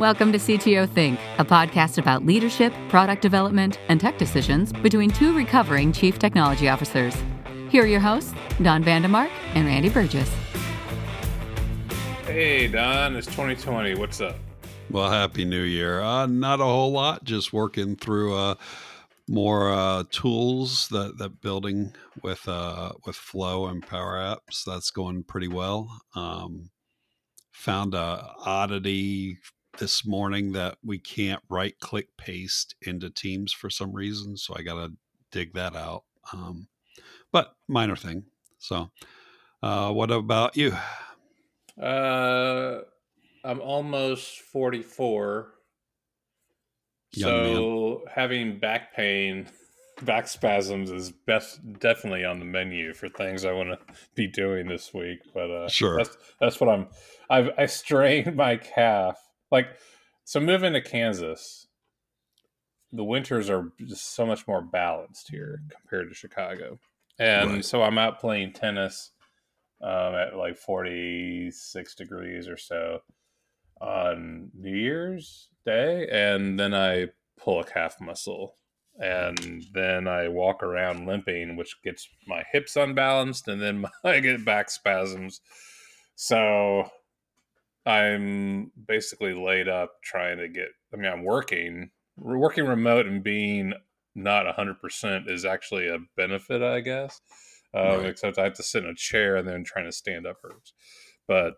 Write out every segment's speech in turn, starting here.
Welcome to CTO Think, a podcast about leadership, product development, and tech decisions between two recovering chief technology officers. Here are your hosts, Don Vandemark and Randy Burgess. Hey, Don, it's 2020. What's up? Well, happy new year. Uh, not a whole lot, just working through uh, more uh, tools that that building with uh, with Flow and Power Apps. That's going pretty well. Um, found a oddity this morning that we can't right click paste into Teams for some reason, so I got to dig that out. Um, but minor thing. So, uh, what about you? Uh, I'm almost 44. Young so man. having back pain, back spasms is best definitely on the menu for things I want to be doing this week. But uh, sure, that's that's what I'm. I've I strained my calf. Like so, moving to Kansas, the winters are just so much more balanced here compared to Chicago, and right. so I'm out playing tennis um, at like 46 degrees or so on New Year's Day, and then I pull a calf muscle, and then I walk around limping, which gets my hips unbalanced, and then I get back spasms. So I'm basically laid up trying to get. I mean, I'm working, working remote, and being not 100% is actually a benefit, I guess. Um, right. Except I have to sit in a chair and then trying to stand up hurts. But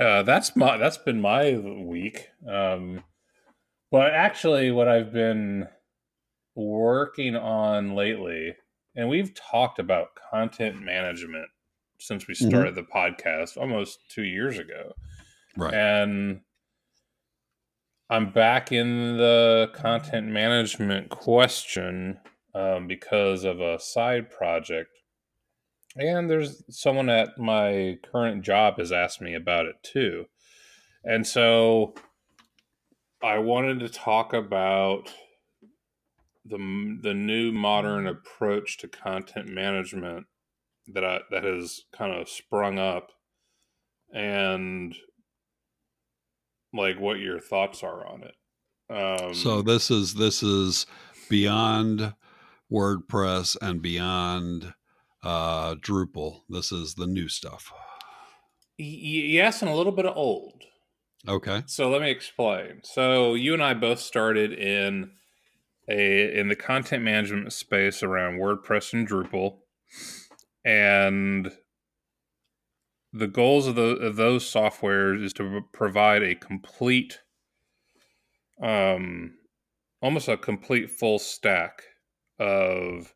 uh, that's my that's been my week. Um, but actually, what I've been working on lately, and we've talked about content management since we mm-hmm. started mm-hmm. the podcast almost two years ago, right? And I'm back in the content management question um, because of a side project and there's someone at my current job has asked me about it too. And so I wanted to talk about the the new modern approach to content management that I, that has kind of sprung up and like what your thoughts are on it. Um, so this is this is beyond WordPress and beyond uh, Drupal. This is the new stuff. yes, and a little bit of old. Okay. So let me explain. So you and I both started in a in the content management space around WordPress and Drupal, and the goals of, the, of those softwares is to provide a complete, um, almost a complete full stack of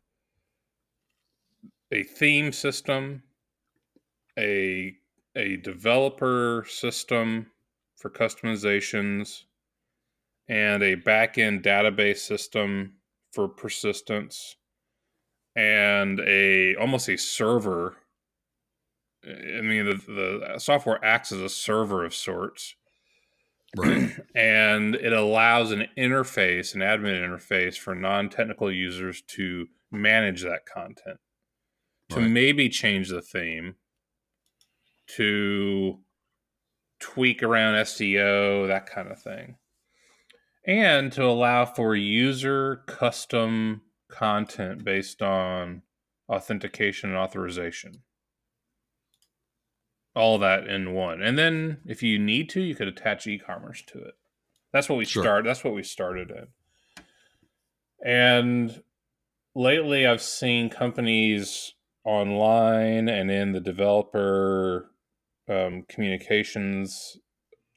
a theme system, a a developer system for customizations, and a backend database system for persistence, and a almost a server. I mean, the, the software acts as a server of sorts. Right. and it allows an interface, an admin interface for non technical users to manage that content to right. maybe change the theme, to tweak around SEO, that kind of thing, and to allow for user custom content based on authentication and authorization. All that in one. And then if you need to, you could attach e-commerce to it. That's what we sure. start that's what we started in. And lately I've seen companies online and in the developer um, communications,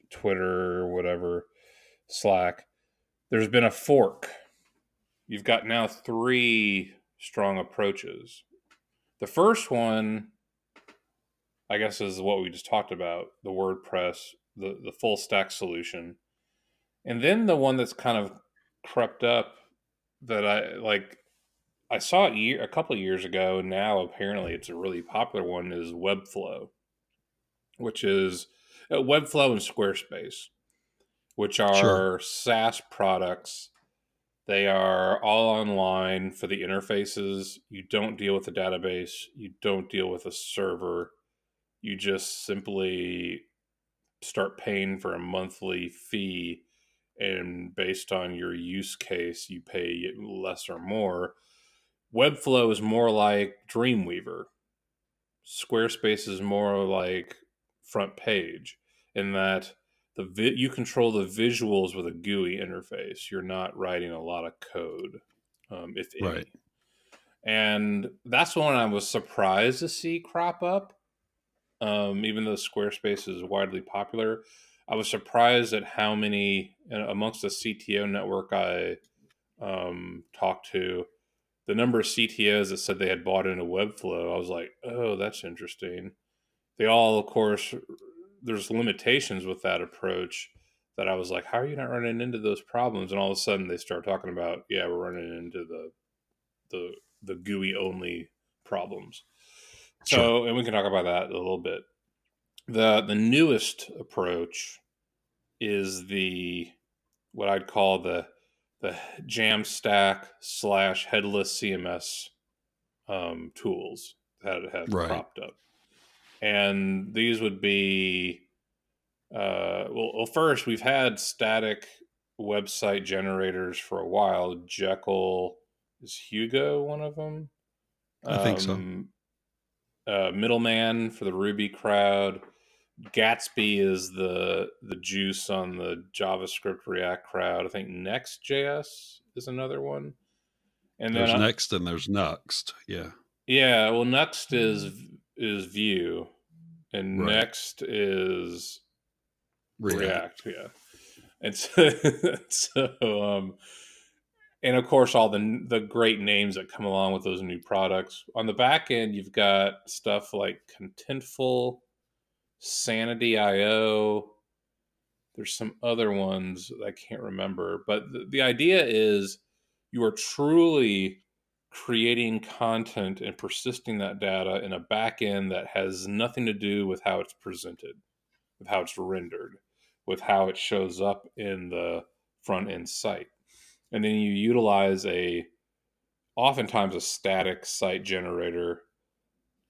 Twitter, whatever, Slack, there's been a fork. You've got now three strong approaches. The first one, I guess, is what we just talked about the WordPress, the, the full stack solution. And then the one that's kind of crept up that I like I saw it year, a couple of years ago, and now apparently it's a really popular one. Is Webflow, which is uh, Webflow and Squarespace, which are sure. SaaS products. They are all online for the interfaces. You don't deal with the database. You don't deal with a server. You just simply start paying for a monthly fee and based on your use case, you pay less or more. Webflow is more like Dreamweaver. Squarespace is more like front page in that the vi- you control the visuals with a GUI interface. You're not writing a lot of code, um, if any. Right. And that's one I was surprised to see crop up. Um, even though Squarespace is widely popular, I was surprised at how many amongst the CTO network I um, talked to, the number of CTOs that said they had bought into Webflow. I was like, oh, that's interesting. They all, of course, there's limitations with that approach that I was like, how are you not running into those problems? And all of a sudden they start talking about, yeah, we're running into the the the GUI only problems. So, sure. and we can talk about that a little bit. The the newest approach is the what I'd call the the Jamstack slash headless CMS um, tools that have right. popped up, and these would be uh, well, well. First, we've had static website generators for a while. Jekyll is Hugo one of them. I think so. Uh, middleman for the Ruby crowd. Gatsby is the the juice on the JavaScript React crowd. I think Next.js is another one. And there's then Nuxt and there's Next. Yeah. Yeah. Well, Nuxt is is Vue, and right. Next is React. React. Yeah. And so, so um, and of course all the the great names that come along with those new products. On the back end, you've got stuff like Contentful, Sanity.io. There's some other ones I can't remember, but the, the idea is you are truly creating content and persisting that data in a back end that has nothing to do with how it's presented, with how it's rendered, with how it shows up in the front end site and then you utilize a oftentimes a static site generator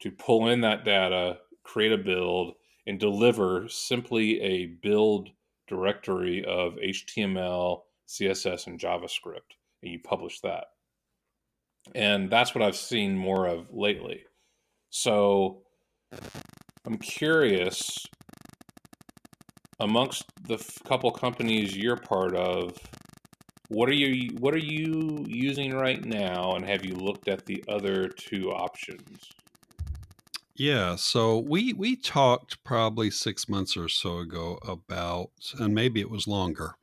to pull in that data, create a build, and deliver simply a build directory of HTML, CSS, and JavaScript, and you publish that. And that's what I've seen more of lately. So I'm curious amongst the couple companies you're part of what are you what are you using right now and have you looked at the other two options? Yeah, so we we talked probably 6 months or so ago about and maybe it was longer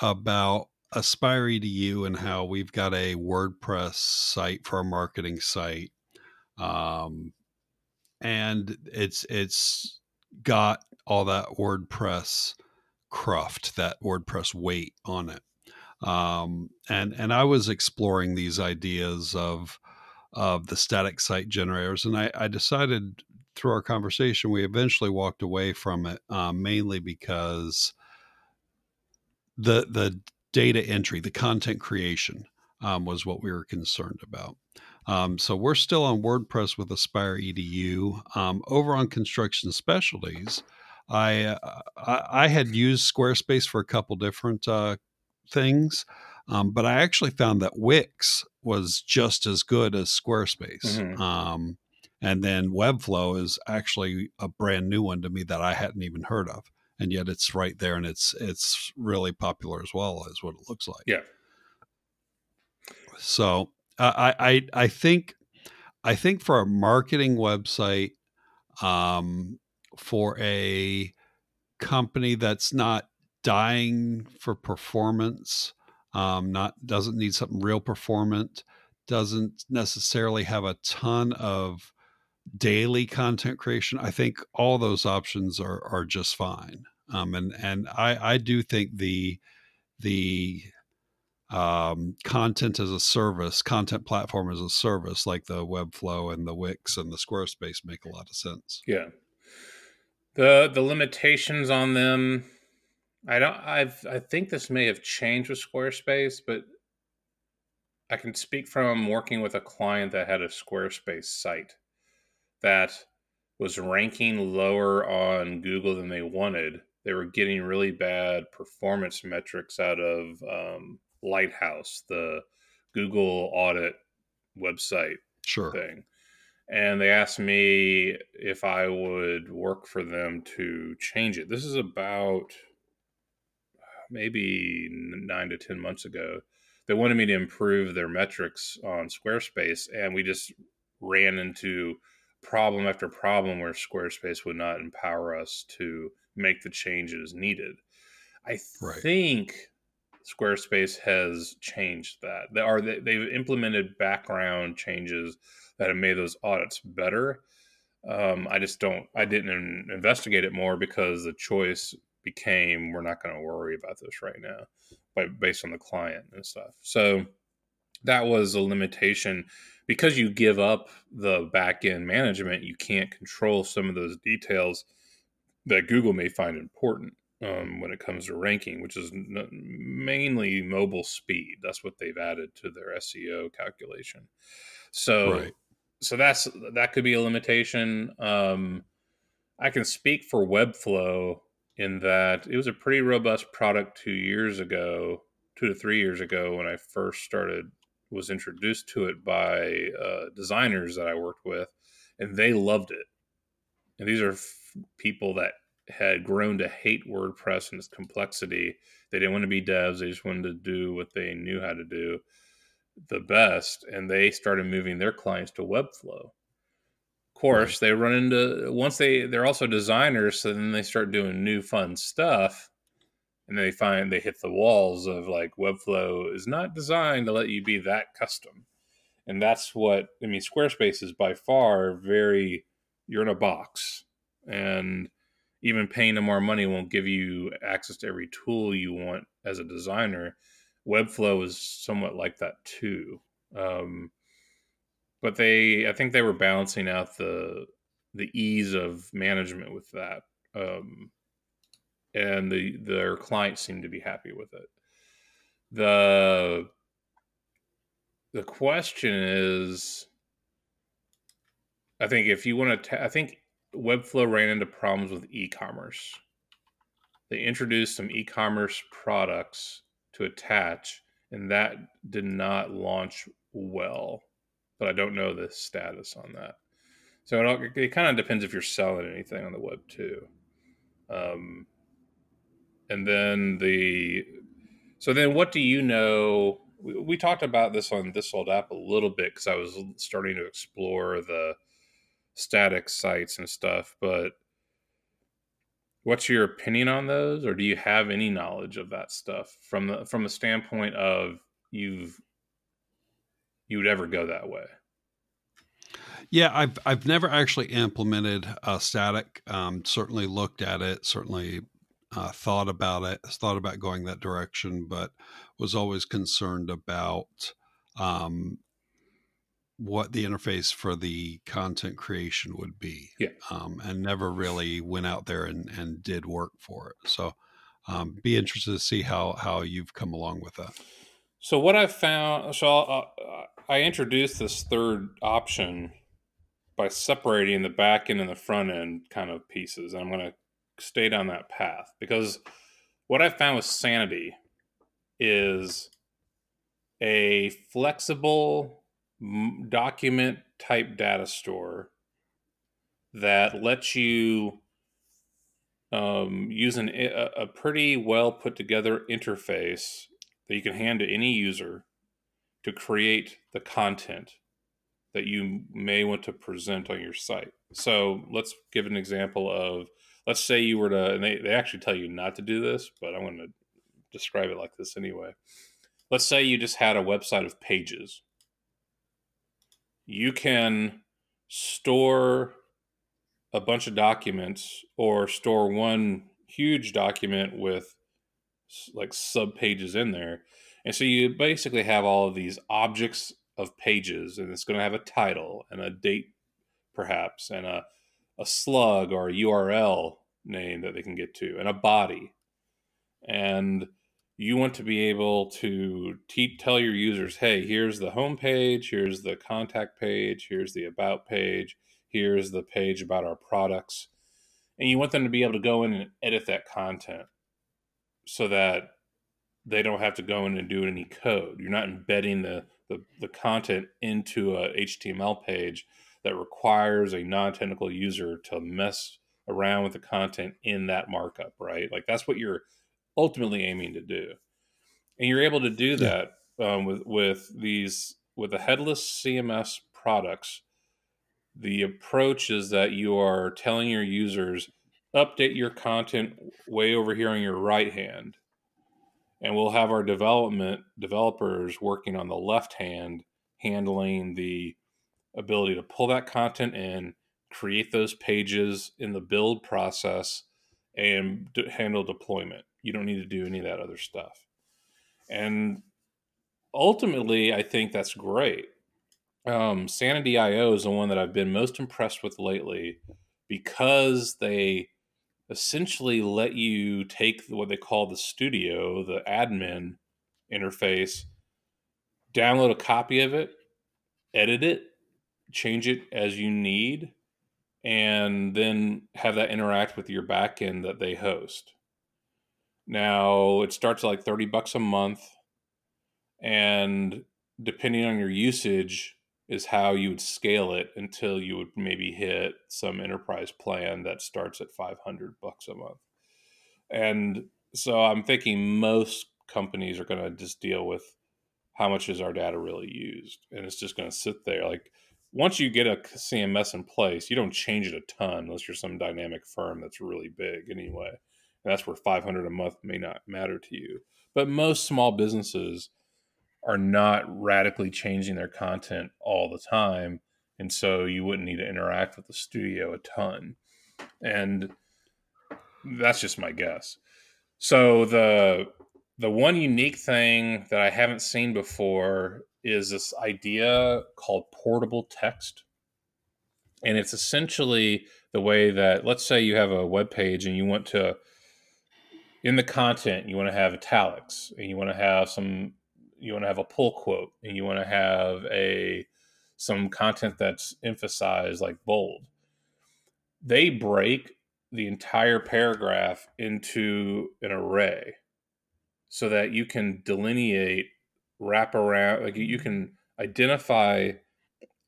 about Aspire EDU and how we've got a WordPress site for our marketing site. Um, and it's it's got all that WordPress cruft, that WordPress weight on it um, and and I was exploring these ideas of of the static site generators, and I, I decided through our conversation we eventually walked away from it um, mainly because the the data entry, the content creation, um, was what we were concerned about. Um, so we're still on WordPress with Aspire EDU. Um, over on Construction Specialties, I, uh, I, I had used Squarespace for a couple different uh, things. Um, but I actually found that Wix was just as good as Squarespace. Mm-hmm. Um, and then Webflow is actually a brand new one to me that I hadn't even heard of, and yet it's right there, and it's it's really popular as well as what it looks like. Yeah. So uh, I I I think I think for a marketing website, um, for a company that's not dying for performance, um, not doesn't need something real performant, doesn't necessarily have a ton of daily content creation. I think all those options are are just fine. Um, and and I I do think the the um, content as a service, content platform as a service, like the Webflow and the Wix and the Squarespace, make a lot of sense. Yeah. The the limitations on them I don't. I've. I think this may have changed with Squarespace, but I can speak from working with a client that had a Squarespace site that was ranking lower on Google than they wanted. they were getting really bad performance metrics out of um, Lighthouse, the Google audit website sure. thing. And they asked me if I would work for them to change it. This is about maybe nine to 10 months ago. They wanted me to improve their metrics on Squarespace, and we just ran into problem after problem where Squarespace would not empower us to make the changes needed. I right. think Squarespace has changed that. They are they've implemented background changes that have made those audits better. Um, I just don't. I didn't investigate it more because the choice became we're not going to worry about this right now, but based on the client and stuff. So that was a limitation because you give up the back end management. You can't control some of those details that Google may find important um, when it comes to ranking, which is n- mainly mobile speed. That's what they've added to their SEO calculation. So, right. so that's that could be a limitation. Um, I can speak for Webflow in that it was a pretty robust product two years ago, two to three years ago when I first started was introduced to it by uh, designers that I worked with, and they loved it. And these are f- people that had grown to hate WordPress and its complexity. They didn't want to be devs; they just wanted to do what they knew how to do the best, and they started moving their clients to Webflow. Course, they run into once they they're also designers, so then they start doing new fun stuff, and they find they hit the walls of like Webflow is not designed to let you be that custom, and that's what I mean. Squarespace is by far very you're in a box and even paying them more money won't give you access to every tool you want as a designer. Webflow is somewhat like that too. Um, but they, I think they were balancing out the the ease of management with that, um, and the their clients seemed to be happy with it. the The question is, I think if you want to, I think Webflow ran into problems with e-commerce. They introduced some e-commerce products to attach, and that did not launch well. But I don't know the status on that. So it, it kind of depends if you're selling anything on the web too. Um, and then the so then what do you know? We, we talked about this on this old app a little bit because I was starting to explore the static sites and stuff, but what's your opinion on those or do you have any knowledge of that stuff from the from the standpoint of you've you would ever go that way? Yeah, I've I've never actually implemented a static. Um, certainly looked at it. Certainly uh, thought about it. Thought about going that direction, but was always concerned about um, what the interface for the content creation would be. Yeah. Um, and never really went out there and, and did work for it. So um, be interested to see how, how you've come along with that. So what I found, so uh, I introduced this third option by separating the back end and the front end kind of pieces. And I'm going to stay down that path because what I found with Sanity is a flexible document type data store that lets you um, use an, a, a pretty well put together interface that you can hand to any user to create the content that you may want to present on your site. So let's give an example of let's say you were to, and they, they actually tell you not to do this, but I'm going to describe it like this anyway. Let's say you just had a website of pages you can store a bunch of documents or store one huge document with like sub pages in there. And so you basically have all of these objects of pages, and it's going to have a title and a date, perhaps, and a, a slug or a URL name that they can get to, and a body. And you want to be able to te- tell your users, hey, here's the home page, here's the contact page, here's the about page, here's the page about our products. and you want them to be able to go in and edit that content so that they don't have to go in and do any code. You're not embedding the the, the content into a HTML page that requires a non-technical user to mess around with the content in that markup, right? Like that's what you're ultimately aiming to do, and you're able to do that um, with with these with the headless CMS products. The approach is that you are telling your users update your content way over here on your right hand and we'll have our development developers working on the left hand handling the ability to pull that content in create those pages in the build process and handle deployment. You don't need to do any of that other stuff. And ultimately i think that's great. Um, sanity io is the one that i've been most impressed with lately because they essentially let you take what they call the studio, the admin interface, download a copy of it, edit it, change it as you need, and then have that interact with your backend that they host. Now, it starts at like 30 bucks a month, and depending on your usage, is how you would scale it until you would maybe hit some enterprise plan that starts at 500 bucks a month. And so I'm thinking most companies are going to just deal with how much is our data really used and it's just going to sit there like once you get a CMS in place, you don't change it a ton unless you're some dynamic firm that's really big anyway. And that's where 500 a month may not matter to you. But most small businesses are not radically changing their content all the time and so you wouldn't need to interact with the studio a ton. And that's just my guess. So the the one unique thing that i haven't seen before is this idea called portable text. And it's essentially the way that let's say you have a web page and you want to in the content you want to have italics and you want to have some you want to have a pull quote and you want to have a some content that's emphasized like bold they break the entire paragraph into an array so that you can delineate wrap around like you can identify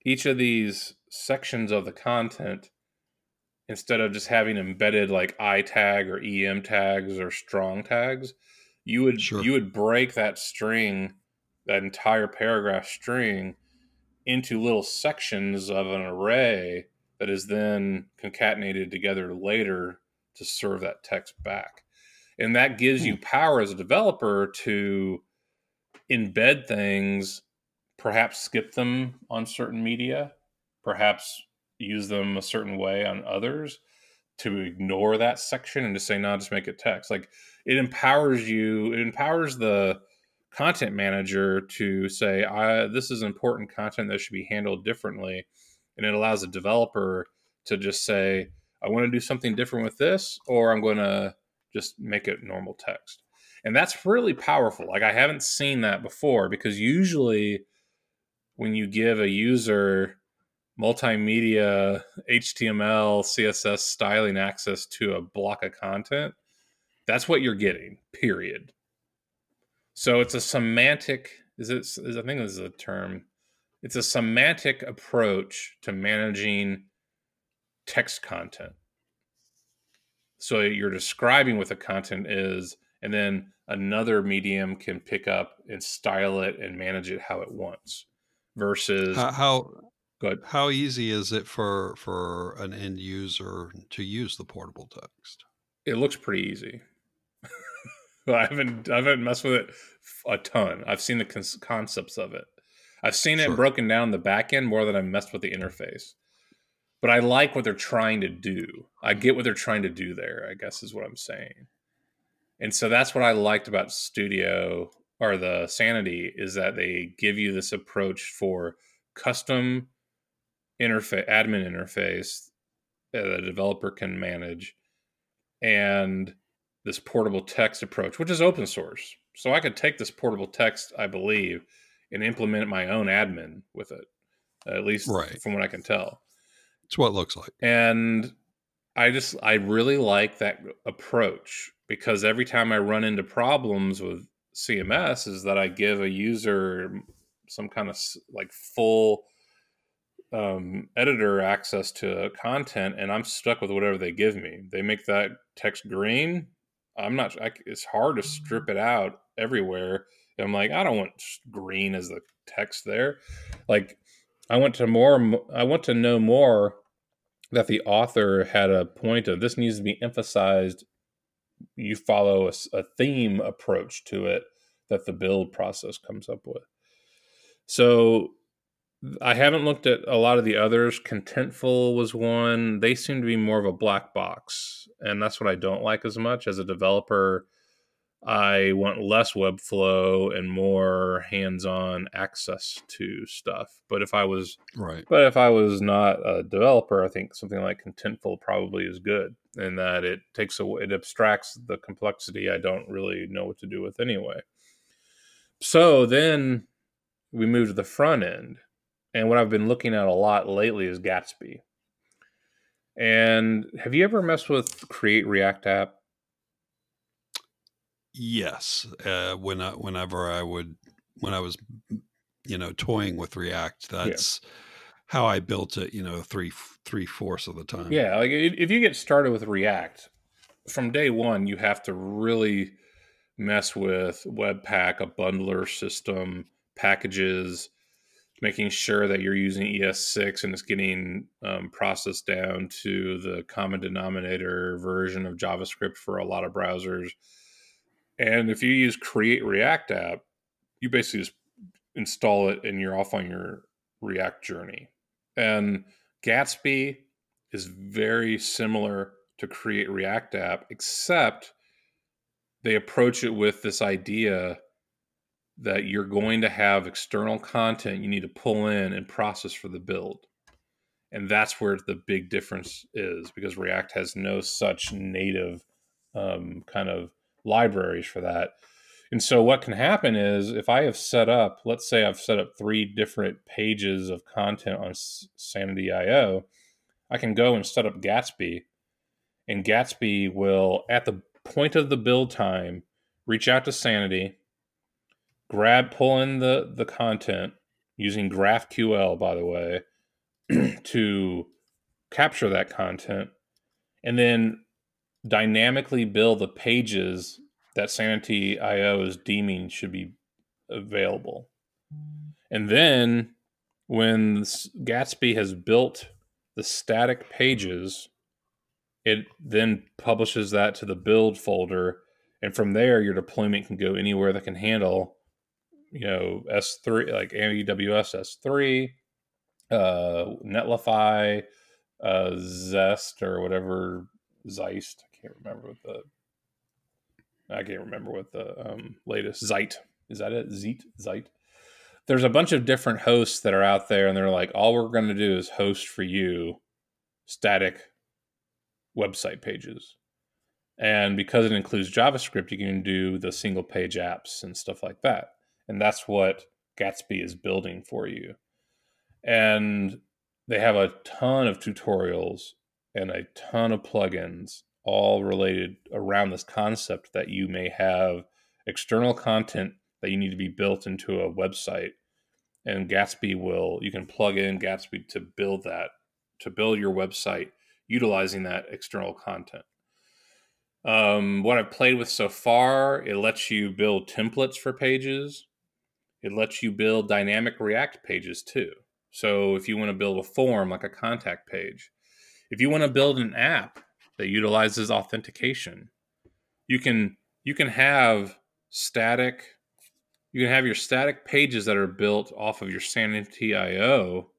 each of these sections of the content instead of just having embedded like i tag or em tags or strong tags you would sure. you would break that string that entire paragraph string into little sections of an array that is then concatenated together later to serve that text back. And that gives you hmm. power as a developer to embed things, perhaps skip them on certain media, perhaps use them a certain way on others to ignore that section and just say, no, just make it text. Like it empowers you, it empowers the content manager to say, this is important content that should be handled differently. And it allows a developer to just say, I want to do something different with this, or I'm going to just make it normal text. And that's really powerful. Like, I haven't seen that before because usually when you give a user multimedia HTML, CSS styling access to a block of content, that's what you're getting, period. So it's a semantic. Is it? Is, I think this is a term. It's a semantic approach to managing text content. So you're describing what the content is, and then another medium can pick up and style it and manage it how it wants. Versus how, how Good. How easy is it for for an end user to use the portable text? It looks pretty easy. I haven't I haven't messed with it a ton. I've seen the con- concepts of it. I've seen it broken down the back end more than I've messed with the interface. But I like what they're trying to do. I get what they're trying to do there. I guess is what I'm saying. And so that's what I liked about Studio or the Sanity is that they give you this approach for custom interface, admin interface that a developer can manage, and this portable text approach, which is open source. So I could take this portable text, I believe, and implement my own admin with it, at least right. from what I can tell. It's what it looks like. And I just I really like that approach because every time I run into problems with CMS is that I give a user some kind of like full um, editor access to content and I'm stuck with whatever they give me. They make that text green. I'm not, I, it's hard to strip it out everywhere. I'm like, I don't want green as the text there. Like, I want to more, I want to know more that the author had a point of this needs to be emphasized. You follow a, a theme approach to it that the build process comes up with. So I haven't looked at a lot of the others. Contentful was one. They seem to be more of a black box, and that's what I don't like as much as a developer. I want less Webflow and more hands-on access to stuff. But if I was right, but if I was not a developer, I think something like Contentful probably is good in that it takes away, it abstracts the complexity I don't really know what to do with anyway. So then we move to the front end and what I've been looking at a lot lately is Gatsby. And have you ever messed with Create React App? Yes. Uh, when I, whenever I would, when I was, you know, toying with React, that's yeah. how I built it. You know, three three fourths of the time. Yeah, like if you get started with React, from day one, you have to really mess with Webpack, a bundler system, packages making sure that you're using ES6 and it's getting um, processed down to the common denominator version of JavaScript for a lot of browsers. And if you use Create React app, you basically just install it and you're off on your React journey. And Gatsby is very similar to Create React app, except they approach it with this idea that you're going to have external content you need to pull in and process for the build. And that's where the big difference is because React has no such native um, kind of libraries for that. And so, what can happen is if I have set up, let's say I've set up three different pages of content on Sanity.io, I can go and set up Gatsby, and Gatsby will, at the point of the build time, reach out to Sanity grab pull in the the content using GraphQL, by the way, to capture that content, and then dynamically build the pages that Sanity IO is deeming should be available. And then when Gatsby has built the static pages, it then publishes that to the build folder. And from there, your deployment can go anywhere that can handle you know S3 like AWS S3, uh, Netlify, uh, Zest or whatever Zeist. I can't remember what the I can't remember what the um, latest Zeit is that it Zeit Zeit. There's a bunch of different hosts that are out there, and they're like, all we're going to do is host for you static website pages. And because it includes JavaScript, you can do the single page apps and stuff like that. And that's what Gatsby is building for you. And they have a ton of tutorials and a ton of plugins all related around this concept that you may have external content that you need to be built into a website and Gatsby will you can plug in Gatsby to build that to build your website utilizing that external content. Um, what I've played with so far, it lets you build templates for pages. It lets you build dynamic React pages too. So if you want to build a form like a contact page, if you want to build an app that utilizes authentication, you can you can have static you can have your static pages that are built off of your sanity Sanity.io.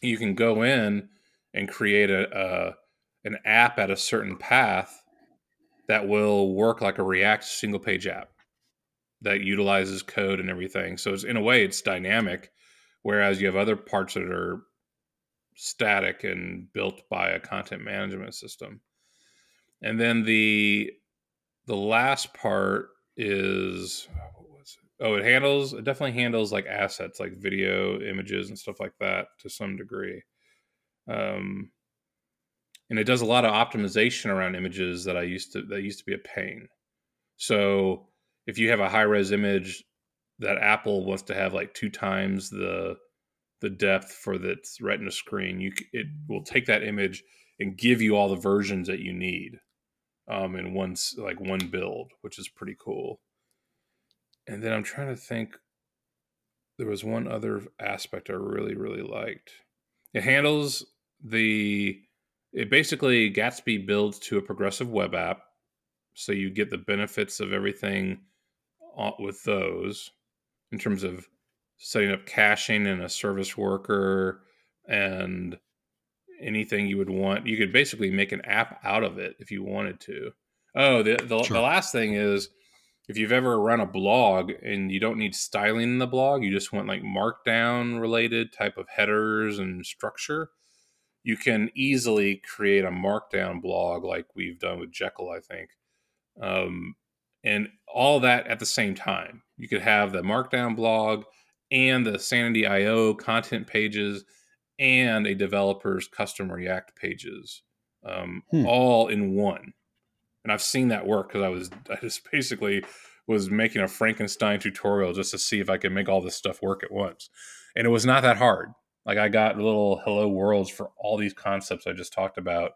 You can go in and create a, a an app at a certain path that will work like a React single page app that utilizes code and everything. So it's in a way it's dynamic, whereas you have other parts that are static and built by a content management system. And then the the last part is it? oh it handles it definitely handles like assets like video images and stuff like that to some degree um and it does a lot of optimization around images that I used to that used to be a pain. So if you have a high res image that Apple wants to have like two times the the depth for its Retina screen, you it will take that image and give you all the versions that you need um, in one like one build, which is pretty cool. And then I'm trying to think. There was one other aspect I really really liked. It handles the. It basically Gatsby builds to a progressive web app, so you get the benefits of everything with those in terms of setting up caching and a service worker and anything you would want. You could basically make an app out of it if you wanted to. Oh, the the, sure. the last thing is if you've ever run a blog and you don't need styling in the blog, you just want like markdown related type of headers and structure, you can easily create a markdown blog like we've done with Jekyll, I think. Um, and all that at the same time. You could have the markdown blog and the Sanity IO content pages and a developer's custom React pages, um, hmm. all in one. And I've seen that work because I was I just basically was making a Frankenstein tutorial just to see if I could make all this stuff work at once, and it was not that hard. Like I got little hello worlds for all these concepts I just talked about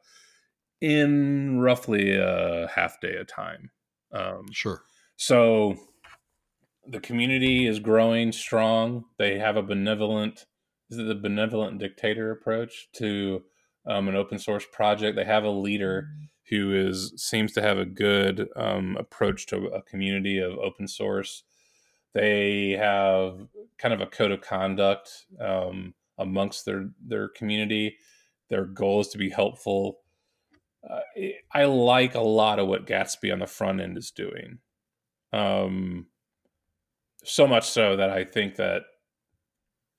in roughly a half day of time. Um, sure. So the community is growing strong. They have a benevolent is it the benevolent dictator approach to um, an open source project? They have a leader who is seems to have a good um, approach to a community of open source. They have kind of a code of conduct um, amongst their their community. Their goal is to be helpful. Uh, I like a lot of what Gatsby on the front end is doing. Um, so much so that I think that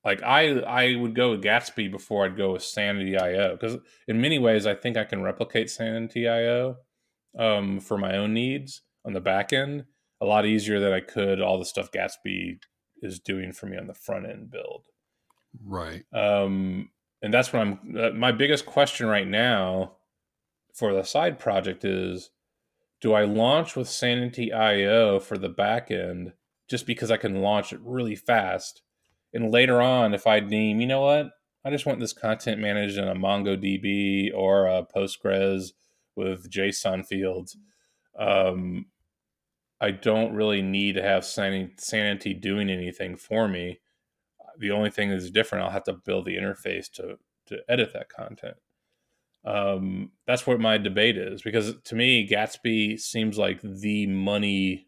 like I I would go with Gatsby before I'd go with Sanity IO because in many ways I think I can replicate Sanity IO um, for my own needs on the back end a lot easier than I could all the stuff Gatsby is doing for me on the front end build. Right. Um, and that's what I'm. Uh, my biggest question right now for the side project is: Do I launch with Sanity IO for the back end just because I can launch it really fast? And later on, if I deem, you know what, I just want this content managed in a MongoDB or a Postgres with JSON fields. Um, I don't really need to have Sanity doing anything for me. The only thing that's different, I'll have to build the interface to to edit that content. Um, that's what my debate is because to me, Gatsby seems like the money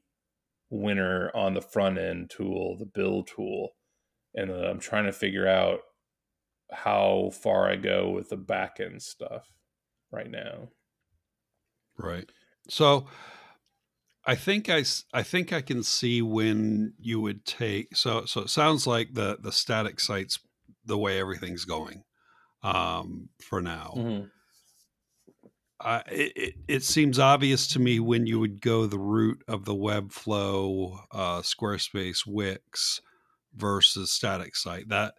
winner on the front end tool, the build tool and uh, I'm trying to figure out how far I go with the back end stuff right now. Right. So I think I, I think I can see when you would take so so it sounds like the the static sites the way everything's going um, for now. Mm-hmm. Uh, it, it, it, seems obvious to me when you would go the route of the Webflow, uh, Squarespace, Wix, versus static site. That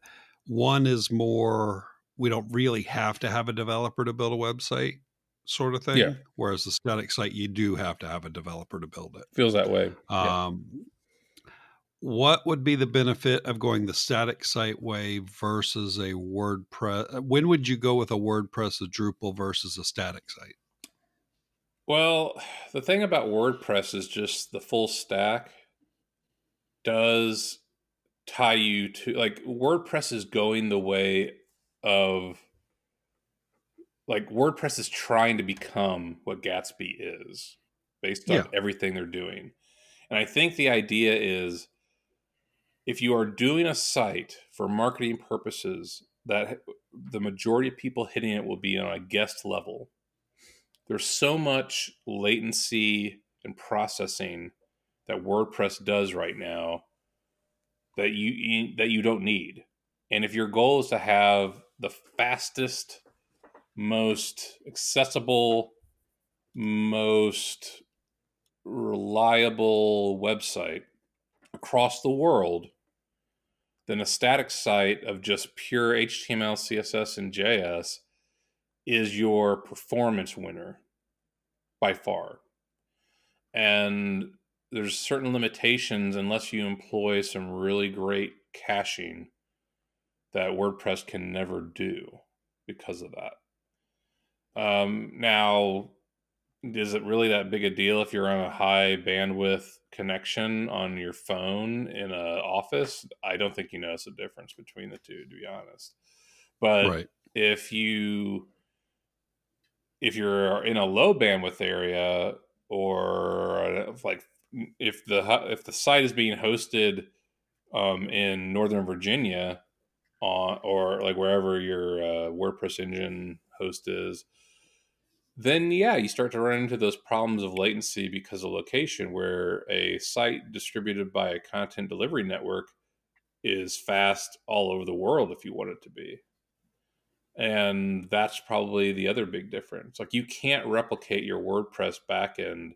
one is more we don't really have to have a developer to build a website sort of thing. Yeah. Whereas the static site you do have to have a developer to build it. Feels that way. Um yeah. What would be the benefit of going the static site way versus a WordPress? Uh, when would you go with a WordPress, a Drupal versus a static site? Well, the thing about WordPress is just the full stack does tie you to like WordPress is going the way of like WordPress is trying to become what Gatsby is based on yeah. everything they're doing. And I think the idea is if you are doing a site for marketing purposes that the majority of people hitting it will be on a guest level. There's so much latency and processing that WordPress does right now that you that you don't need. And if your goal is to have the fastest, most accessible, most reliable website across the world, then a static site of just pure HTML, CSS, and JS is your performance winner by far. And there's certain limitations unless you employ some really great caching that WordPress can never do because of that. Um, now, is it really that big a deal if you're on a high bandwidth connection on your phone in a office? I don't think you notice a difference between the two, to be honest. But right. if you if you're in a low bandwidth area or like if the if the site is being hosted um, in Northern Virginia on or like wherever your uh, WordPress engine host is, then yeah, you start to run into those problems of latency because of location, where a site distributed by a content delivery network is fast all over the world if you want it to be. And that's probably the other big difference. Like you can't replicate your WordPress backend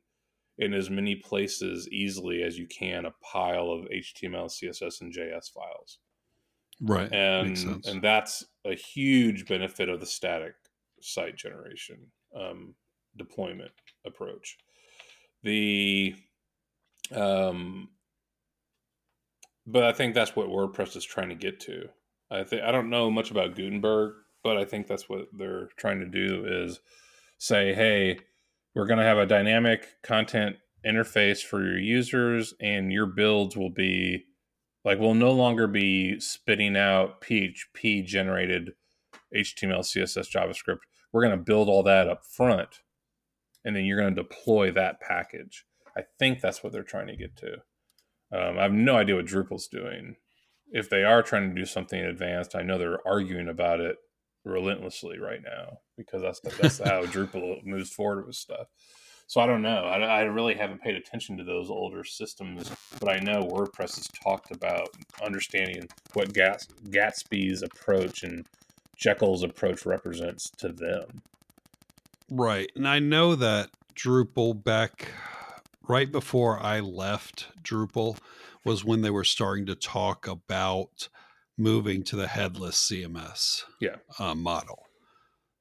in as many places easily as you can a pile of HTML, CSS, and JS files. Right. And and that's a huge benefit of the static site generation um, deployment approach. The um, but I think that's what WordPress is trying to get to. I think I don't know much about Gutenberg, but I think that's what they're trying to do is say, hey, we're going to have a dynamic content interface for your users, and your builds will be like we'll no longer be spitting out PHP generated HTML, CSS, JavaScript. We're going to build all that up front, and then you're going to deploy that package. I think that's what they're trying to get to. Um, I have no idea what Drupal's doing. If they are trying to do something advanced, I know they're arguing about it relentlessly right now because that's that's how Drupal moves forward with stuff. So I don't know. I, I, really haven't paid attention to those older systems, but I know WordPress has talked about understanding what Gats, Gatsby's approach and Jekyll's approach represents to them. Right, and I know that Drupal back right before I left Drupal was when they were starting to talk about moving to the headless CMS yeah. uh, model.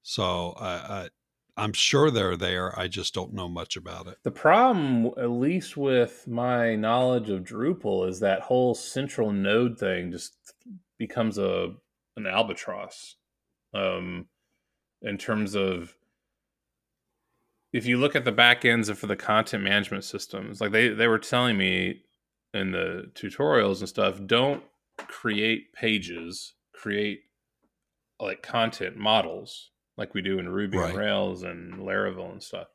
So I, I, am sure they're there. I just don't know much about it. The problem, at least with my knowledge of Drupal, is that whole central node thing just becomes a an albatross. Um, in terms of if you look at the back ends of for the content management systems, like they they were telling me in the tutorials and stuff, don't create pages, create like content models like we do in Ruby right. and Rails and Laravel and stuff.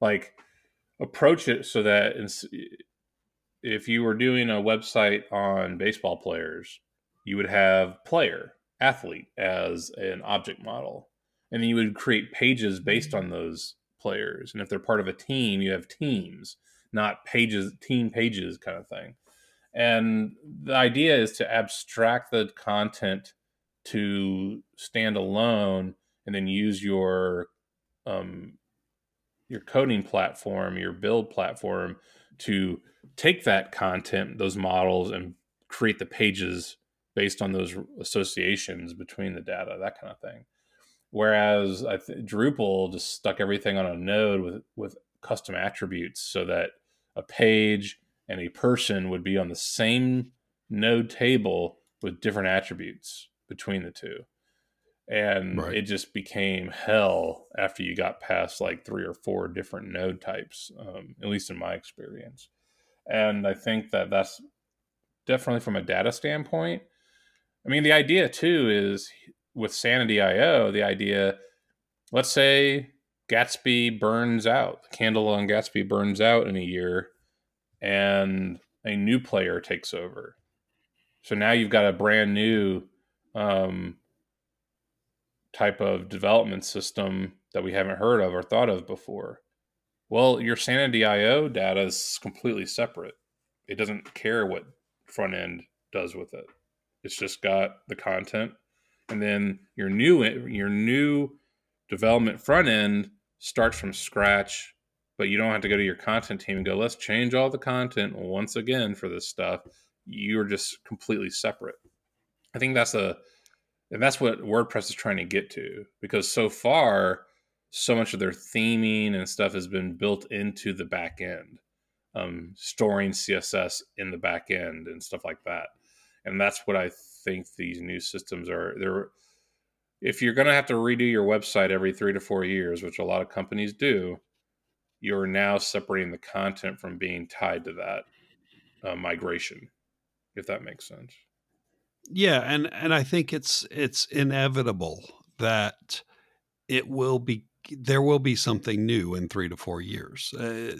Like approach it so that if you were doing a website on baseball players, you would have player, athlete as an object model. And then you would create pages based on those players. And if they're part of a team, you have teams, not pages, team pages kind of thing. And the idea is to abstract the content to stand alone and then use your um, your coding platform, your build platform to take that content, those models, and create the pages based on those associations between the data, that kind of thing. Whereas I th- Drupal just stuck everything on a node with with custom attributes so that a page and a person would be on the same node table with different attributes between the two. And right. it just became hell after you got past like three or four different node types, um, at least in my experience. And I think that that's definitely from a data standpoint. I mean, the idea too is with Sanity.io, the idea, let's say Gatsby burns out, the candle on Gatsby burns out in a year and a new player takes over. So now you've got a brand new um, type of development system that we haven't heard of or thought of before. Well, your Sanity.io data is completely separate. It doesn't care what front end does with it. It's just got the content, and then your new your new development front end starts from scratch but you don't have to go to your content team and go, let's change all the content once again for this stuff. You're just completely separate. I think that's a and that's what WordPress is trying to get to because so far, so much of their theming and stuff has been built into the back end, um, storing CSS in the back end and stuff like that. And that's what I think these new systems are. They're if you're going to have to redo your website every three to four years, which a lot of companies do, you're now separating the content from being tied to that uh, migration, if that makes sense. Yeah, and and I think it's it's inevitable that it will be there will be something new in three to four years. Uh,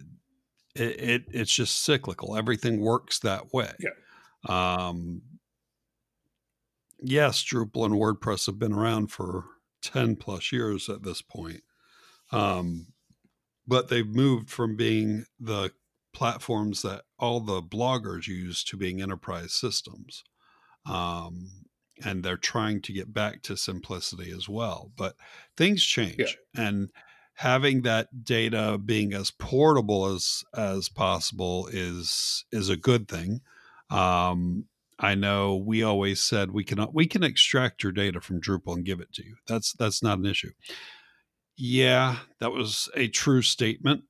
it, it, it's just cyclical. Everything works that way. Yeah. Um, yes, Drupal and WordPress have been around for ten plus years at this point, um, but they've moved from being the platforms that all the bloggers use to being enterprise systems um, and they're trying to get back to simplicity as well. But things change, yeah. and having that data being as portable as as possible is is a good thing. Um, I know we always said we can we can extract your data from Drupal and give it to you. That's that's not an issue. Yeah, that was a true statement,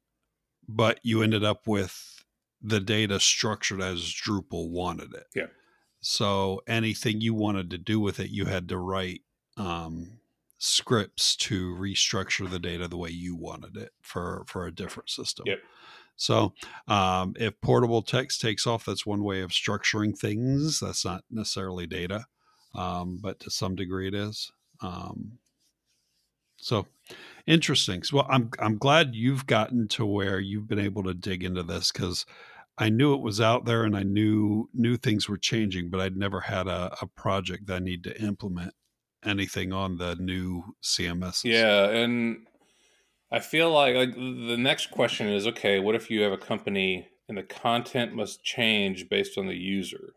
but you ended up with the data structured as Drupal wanted it. Yeah. So anything you wanted to do with it, you had to write um, scripts to restructure the data the way you wanted it for for a different system. Yep. So um, if portable text takes off, that's one way of structuring things. That's not necessarily data, um, but to some degree it is. Um, so interesting. So, well, I'm I'm glad you've gotten to where you've been able to dig into this because I knew it was out there and I knew knew things were changing, but I'd never had a, a project that I need to implement anything on the new CMS. Yeah, and I feel like like the next question is okay, what if you have a company and the content must change based on the user?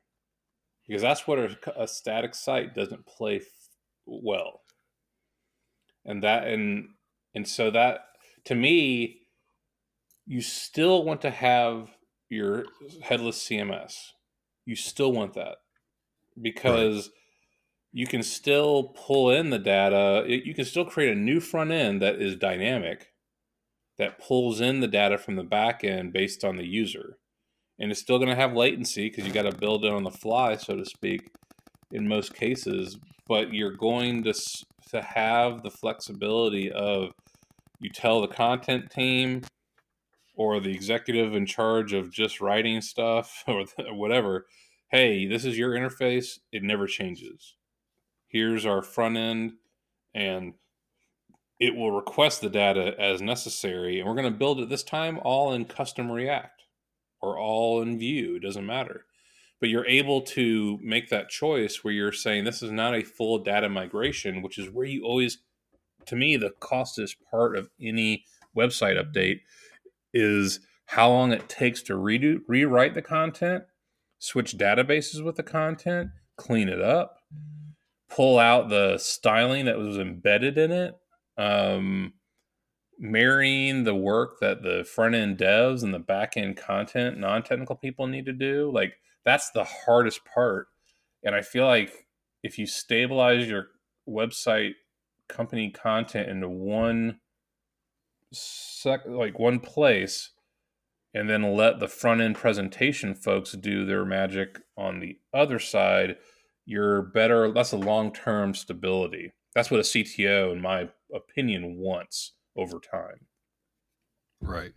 Because that's what a, a static site doesn't play f- well. And that and and so that to me you still want to have your headless CMS. You still want that because right. You can still pull in the data. You can still create a new front end that is dynamic that pulls in the data from the back end based on the user. And it's still going to have latency because you got to build it on the fly, so to speak, in most cases. But you're going to, to have the flexibility of you tell the content team, or the executive in charge of just writing stuff or whatever, hey, this is your interface. It never changes. Here's our front end, and it will request the data as necessary. And we're going to build it this time all in custom React or all in Vue. It doesn't matter. But you're able to make that choice where you're saying this is not a full data migration, which is where you always, to me, the costest part of any website update is how long it takes to redo rewrite the content, switch databases with the content, clean it up, pull out the styling that was embedded in it, um, marrying the work that the front end devs and the back end content non technical people need to do. Like that's the hardest part. And I feel like if you stabilize your website company content into one sec- like one place and then let the front end presentation folks do their magic on the other side you're better that's a long-term stability that's what a cto in my opinion wants over time right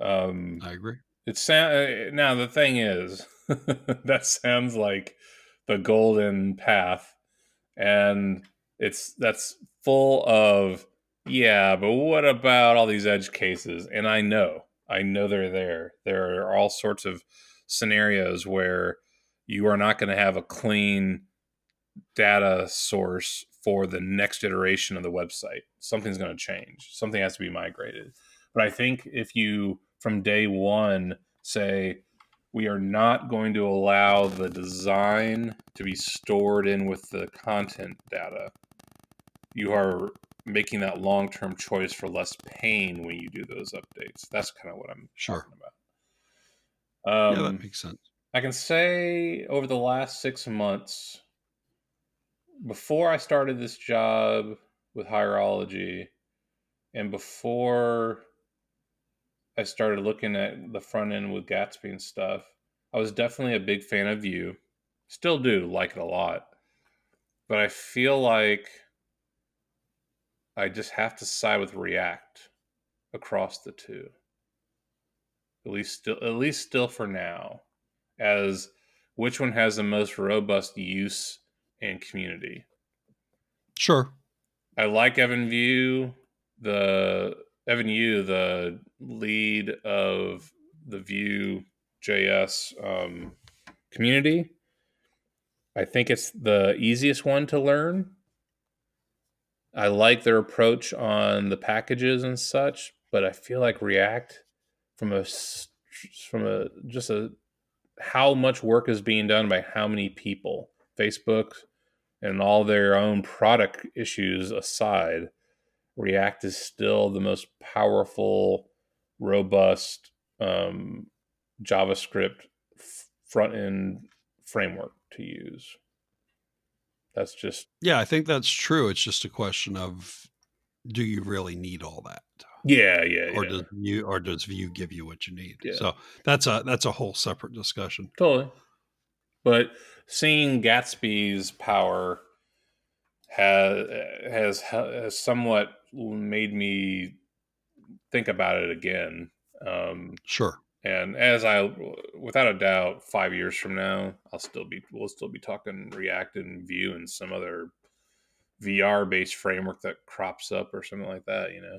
um i agree It uh, now the thing is that sounds like the golden path and it's that's full of yeah, but what about all these edge cases? And I know, I know they're there. There are all sorts of scenarios where you are not going to have a clean data source for the next iteration of the website. Something's going to change. Something has to be migrated. But I think if you, from day one, say, we are not going to allow the design to be stored in with the content data, you are making that long term choice for less pain when you do those updates. That's kind of what I'm sure. talking about. Um, yeah, that makes sense. I can say over the last six months, before I started this job with Hierology and before I started looking at the front end with Gatsby and stuff, I was definitely a big fan of Vue. Still do like it a lot. But I feel like I just have to side with React across the two. At least still at least still for now. As which one has the most robust use and community? Sure. I like Evan View, the Evan You, the lead of the Vue JS um, community. I think it's the easiest one to learn. I like their approach on the packages and such, but I feel like React from a from a just a how much work is being done by how many people, Facebook and all their own product issues aside, React is still the most powerful, robust um, JavaScript front end framework to use. That's just yeah, I think that's true. It's just a question of do you really need all that? Yeah, yeah, or yeah. does you or does Vue give you what you need? Yeah. So that's a that's a whole separate discussion. Totally. But seeing Gatsby's power has has has somewhat made me think about it again. Um, Sure. and as I, without a doubt, five years from now, I'll still be we'll still be talking React and Vue and some other VR based framework that crops up or something like that. You know,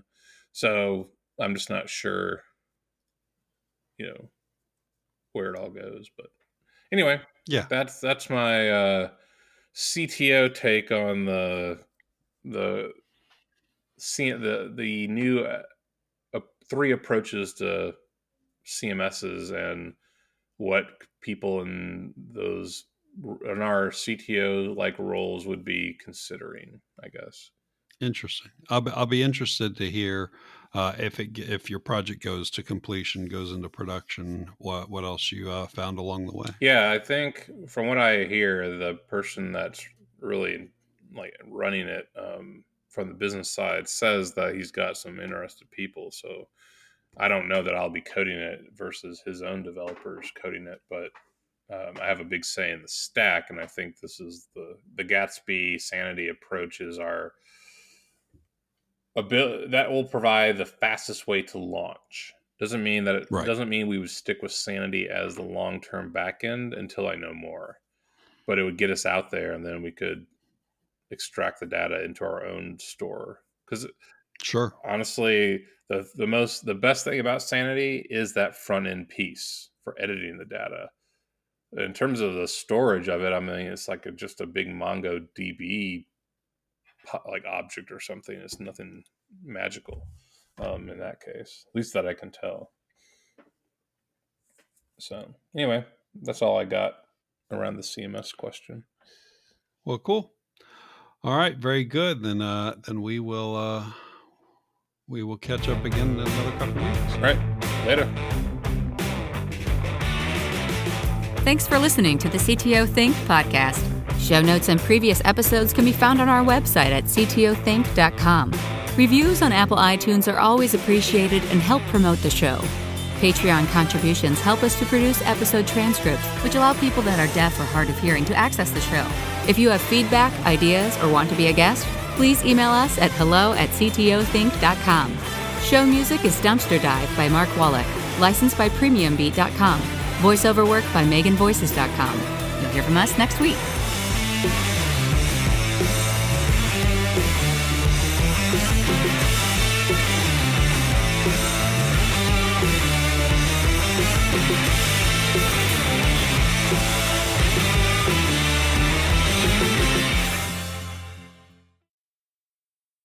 so I'm just not sure. You know where it all goes, but anyway, Yeah. that's that's my uh, CTO take on the the the the new uh, uh, three approaches to CMSs and what people in those in our CTO like roles would be considering. I guess. Interesting. I'll be, I'll be interested to hear uh, if it if your project goes to completion, goes into production. What what else you uh, found along the way? Yeah, I think from what I hear, the person that's really like running it um, from the business side says that he's got some interested people. So I don't know that I'll be coding it versus his own developers coding it, but um, I have a big say in the stack, and I think this is the the Gatsby sanity approaches are a that will provide the fastest way to launch. Doesn't mean that it Right. doesn't mean we would stick with sanity as the long term backend until I know more, but it would get us out there, and then we could extract the data into our own store because Sure. honestly the the most the best thing about sanity is that front end piece for editing the data in terms of the storage of it i mean it's like a, just a big mongodb po- like object or something it's nothing magical um, in that case at least that i can tell so anyway that's all i got around the cms question Well, cool. All right, very good. Then uh, then we will uh, we will catch up again in another couple weeks. all right later Thanks for listening to the CTO Think podcast. Show notes and previous episodes can be found on our website at ctothink.com. Reviews on Apple iTunes are always appreciated and help promote the show. Patreon contributions help us to produce episode transcripts, which allow people that are deaf or hard of hearing to access the show. If you have feedback, ideas, or want to be a guest, please email us at hello at ctothink.com. Show music is Dumpster Dive by Mark Wallach, licensed by PremiumBeat.com. Voiceover work by MeganVoices.com. You'll hear from us next week.